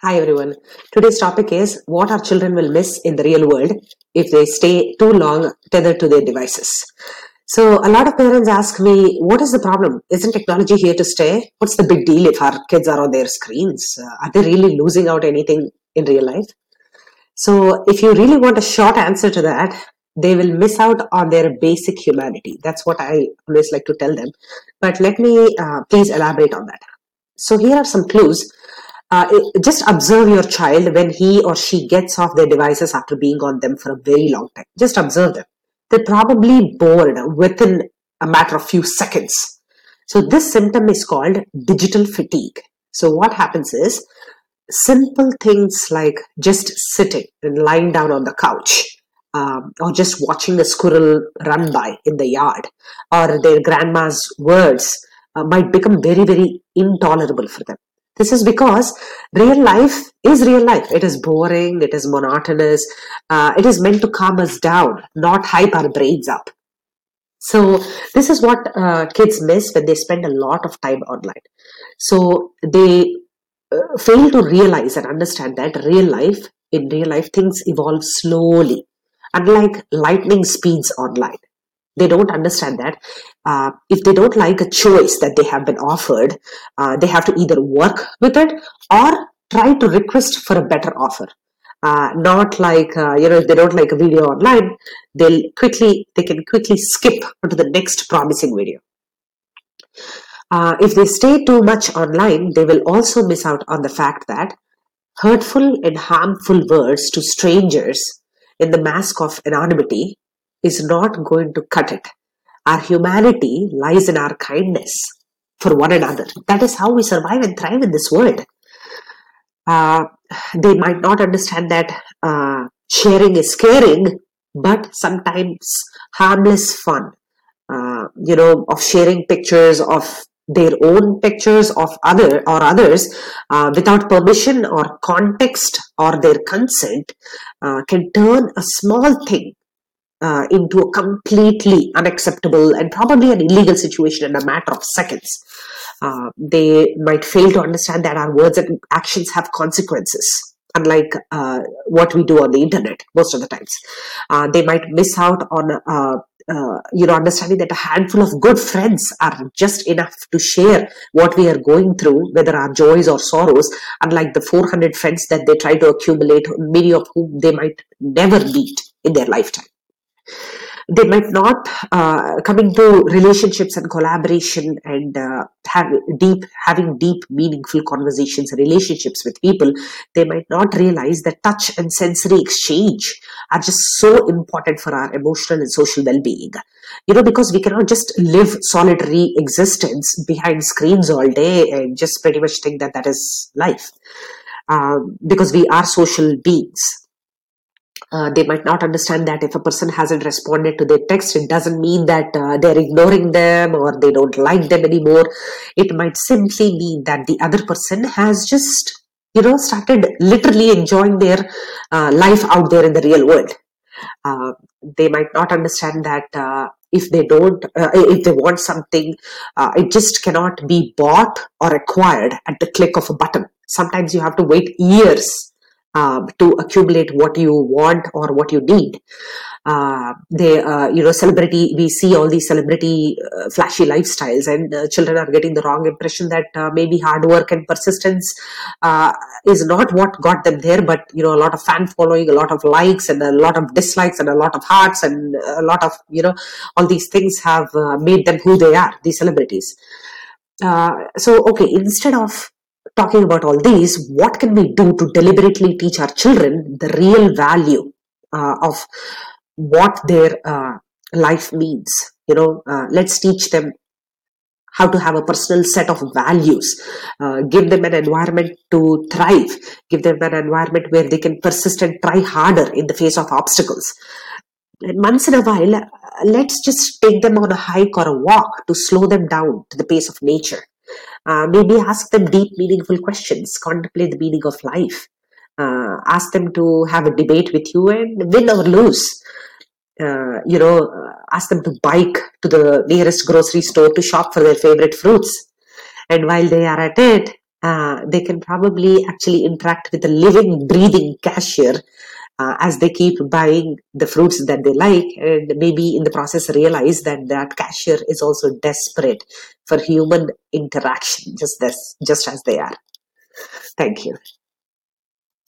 Hi everyone. Today's topic is what our children will miss in the real world if they stay too long tethered to their devices. So a lot of parents ask me, what is the problem? Isn't technology here to stay? What's the big deal if our kids are on their screens? Uh, are they really losing out anything in real life? So if you really want a short answer to that, they will miss out on their basic humanity. That's what I always like to tell them. But let me uh, please elaborate on that. So here are some clues. Uh, just observe your child when he or she gets off their devices after being on them for a very long time. Just observe them. They're probably bored within a matter of few seconds. So this symptom is called digital fatigue. So what happens is simple things like just sitting and lying down on the couch um, or just watching the squirrel run by in the yard or their grandma's words uh, might become very, very intolerable for them. This is because real life is real life. It is boring, it is monotonous, uh, it is meant to calm us down, not hype our brains up. So, this is what uh, kids miss when they spend a lot of time online. So, they uh, fail to realize and understand that real life, in real life, things evolve slowly, unlike lightning speeds online they don't understand that uh, if they don't like a choice that they have been offered uh, they have to either work with it or try to request for a better offer uh, not like uh, you know if they don't like a video online they'll quickly they can quickly skip onto the next promising video uh, if they stay too much online they will also miss out on the fact that hurtful and harmful words to strangers in the mask of anonymity is not going to cut it. Our humanity lies in our kindness for one another. That is how we survive and thrive in this world. Uh, they might not understand that uh, sharing is caring, but sometimes harmless fun, uh, you know, of sharing pictures of their own pictures of other or others uh, without permission or context or their consent uh, can turn a small thing uh, into a completely unacceptable and probably an illegal situation in a matter of seconds. Uh, they might fail to understand that our words and actions have consequences, unlike uh, what we do on the internet most of the times. Uh, they might miss out on uh, uh, you know, understanding that a handful of good friends are just enough to share what we are going through, whether our joys or sorrows, unlike the 400 friends that they try to accumulate, many of whom they might never meet in their lifetime they might not uh, coming to relationships and collaboration and uh, have deep having deep meaningful conversations and relationships with people they might not realize that touch and sensory exchange are just so important for our emotional and social well-being. You know because we cannot just live solitary existence behind screens all day and just pretty much think that that is life. Um, because we are social beings uh, they might not understand that if a person hasn't responded to their text, it doesn't mean that uh, they're ignoring them or they don't like them anymore. It might simply mean that the other person has just, you know, started literally enjoying their uh, life out there in the real world. Uh, they might not understand that uh, if they don't, if they want something, it just cannot be bought or acquired at the click of a button. Sometimes you have to wait years uh, to accumulate what you want or what you need. Uh, they, uh, you know, celebrity, we see all these celebrity uh, flashy lifestyles and uh, children are getting the wrong impression that maybe hard work and persistence is not what got them there, but, you know, a lot of fan following, a lot of likes and a lot of dislikes and a lot of hearts and a lot of, you know, all these things have made them who they are, these celebrities. so, okay, instead of talking about all these, what can we do to deliberately teach our children the real value uh, of what their uh, life means? You know, uh, let's teach them how to have a personal set of values, uh, give them an environment to thrive, give them an environment where they can persist and try harder in the face of obstacles. And once in a while, let's just take them on a hike or a walk to slow them down to the pace of nature. Uh, maybe ask them deep, meaningful questions, contemplate the meaning of life. Uh, ask them to have a debate with you and win or lose. Uh, you know, uh, ask them to bike to the nearest grocery store to shop for their favorite fruits. And while they are at it, uh, they can probably actually interact with a living, breathing cashier uh, as they keep buying the fruits that they like and maybe in the process realize that that cashier is also desperate for human interaction just as just as they are. Thank you